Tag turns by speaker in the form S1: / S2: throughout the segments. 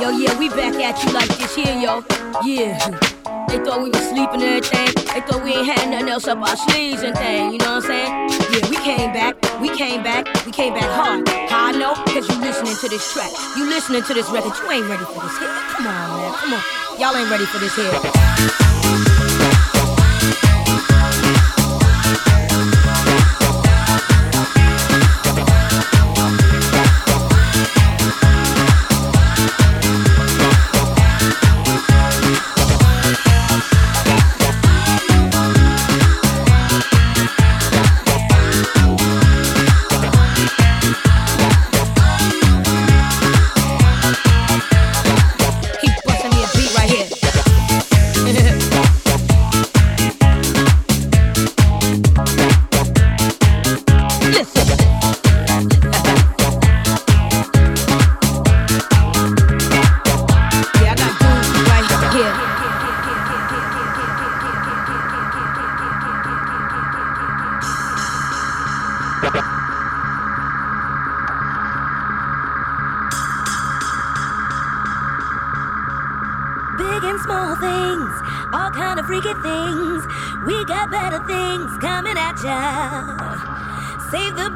S1: Yo, yeah, we back at you like this here, yo. Yeah. They thought we was sleeping and everything. They thought we ain't had nothing else up our sleeves and thing, you know what I'm saying? Yeah, we came back, we came back, we came back hard. How I know? Cause you listening to this track. You listening to this record. You ain't ready for this hit. Come on, man. Come on. Y'all ain't ready for this hit.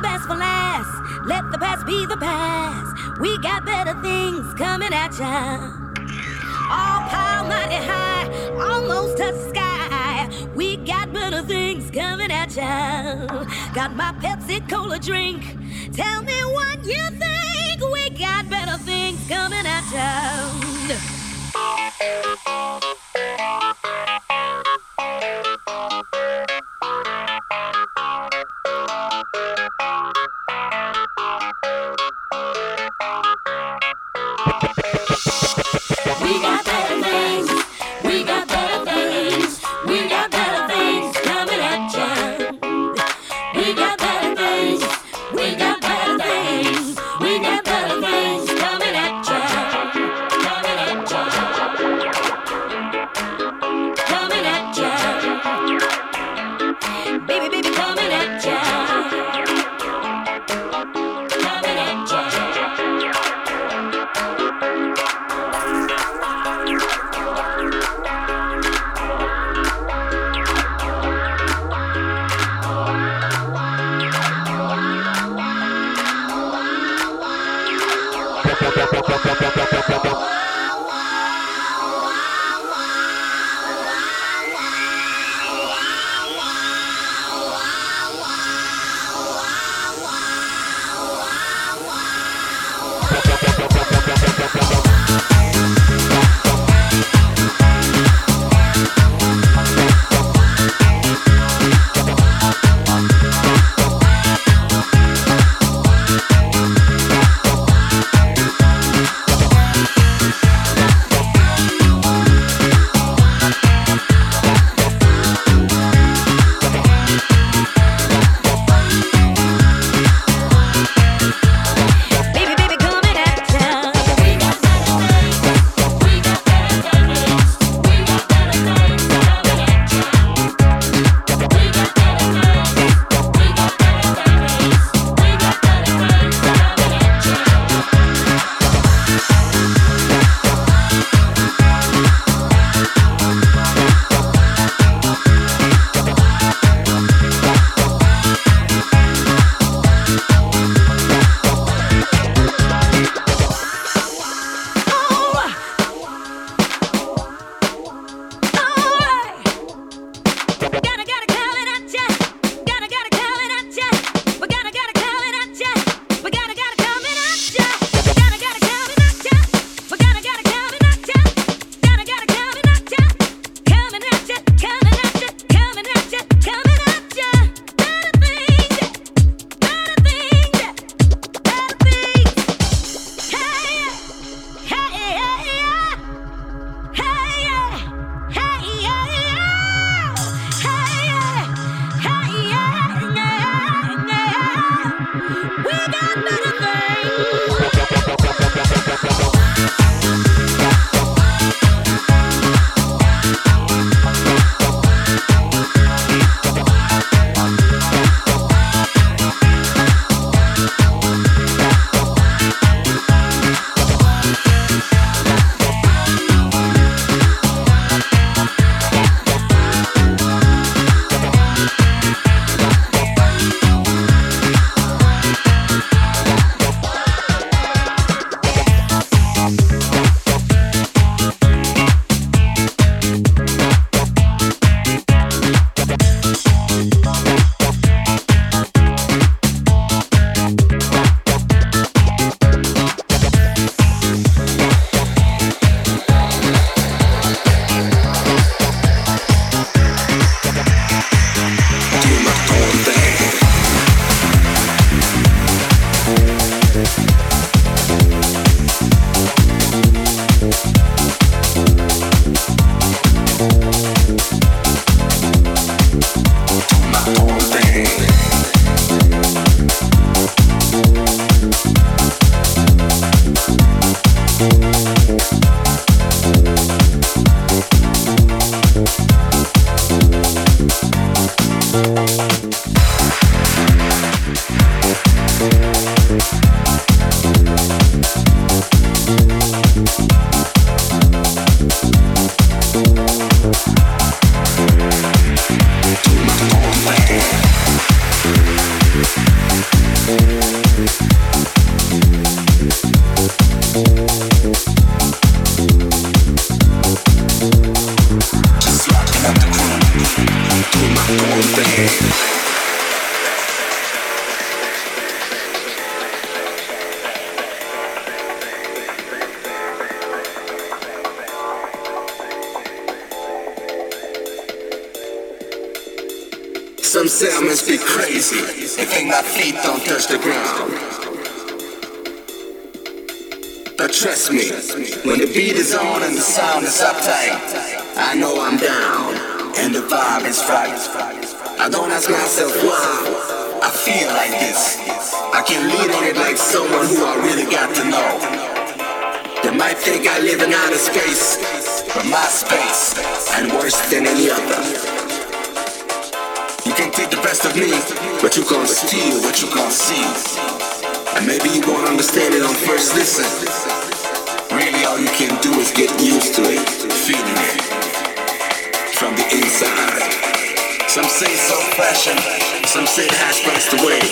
S2: Best for last. Let the past be the past. We got better things coming at ya. All power mighty high, almost touch the sky. We got better things coming at ya. Got my Pepsi Cola drink. Tell me what you think. We got better things coming at ya.
S3: And maybe you won't understand it on first listen. Really all you can do is get used to it, feeling it from the inside. Some say so fashion, some say the hash passed away.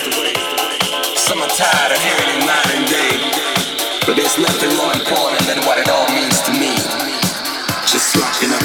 S3: Some are tired of hearing it night and day. But there's nothing more important than what it all means to me. Just rocking up.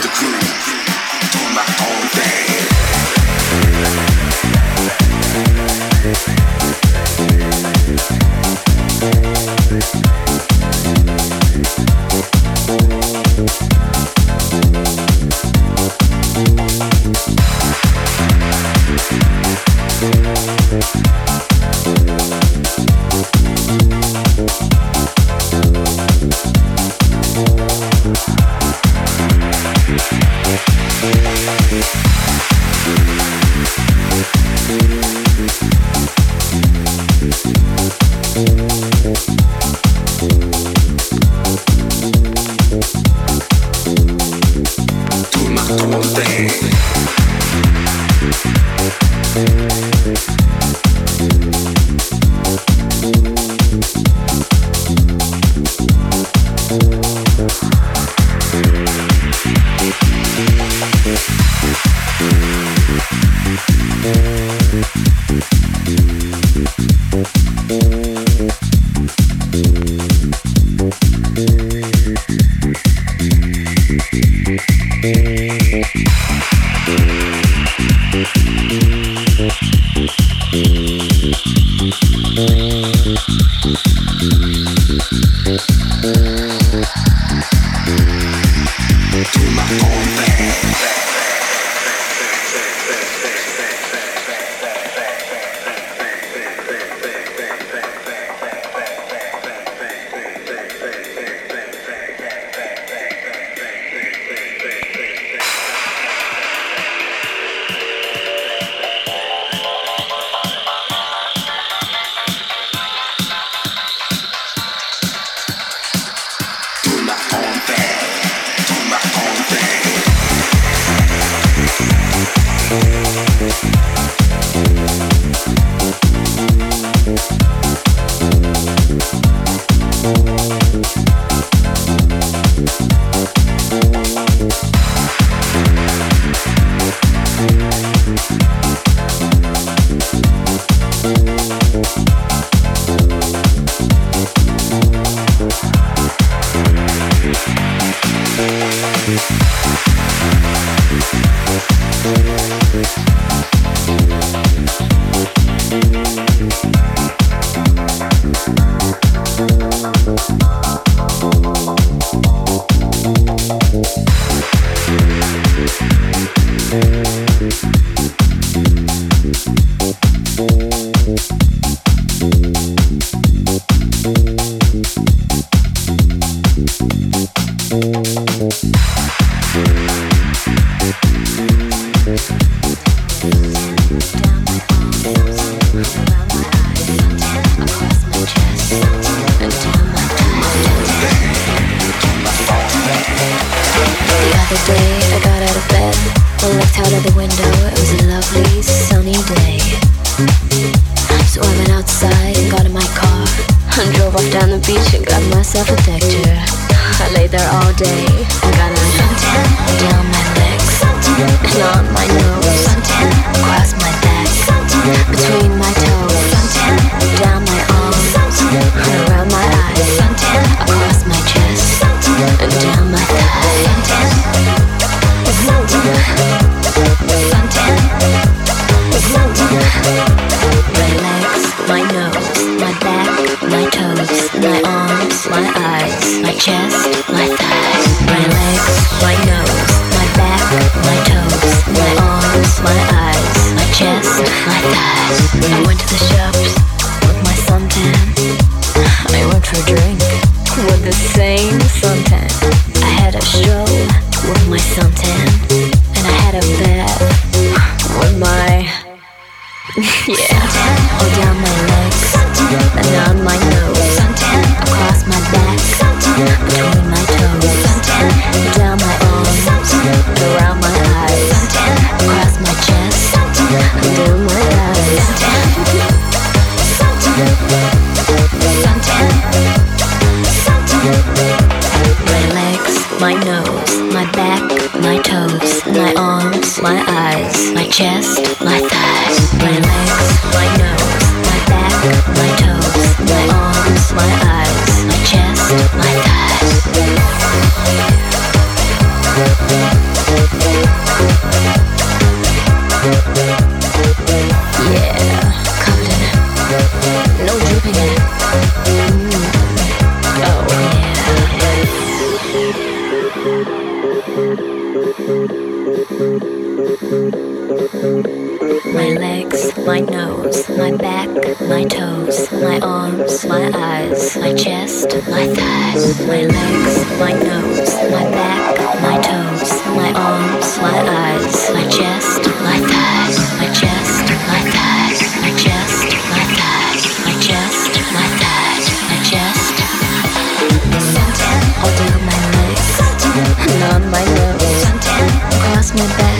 S4: Thank you.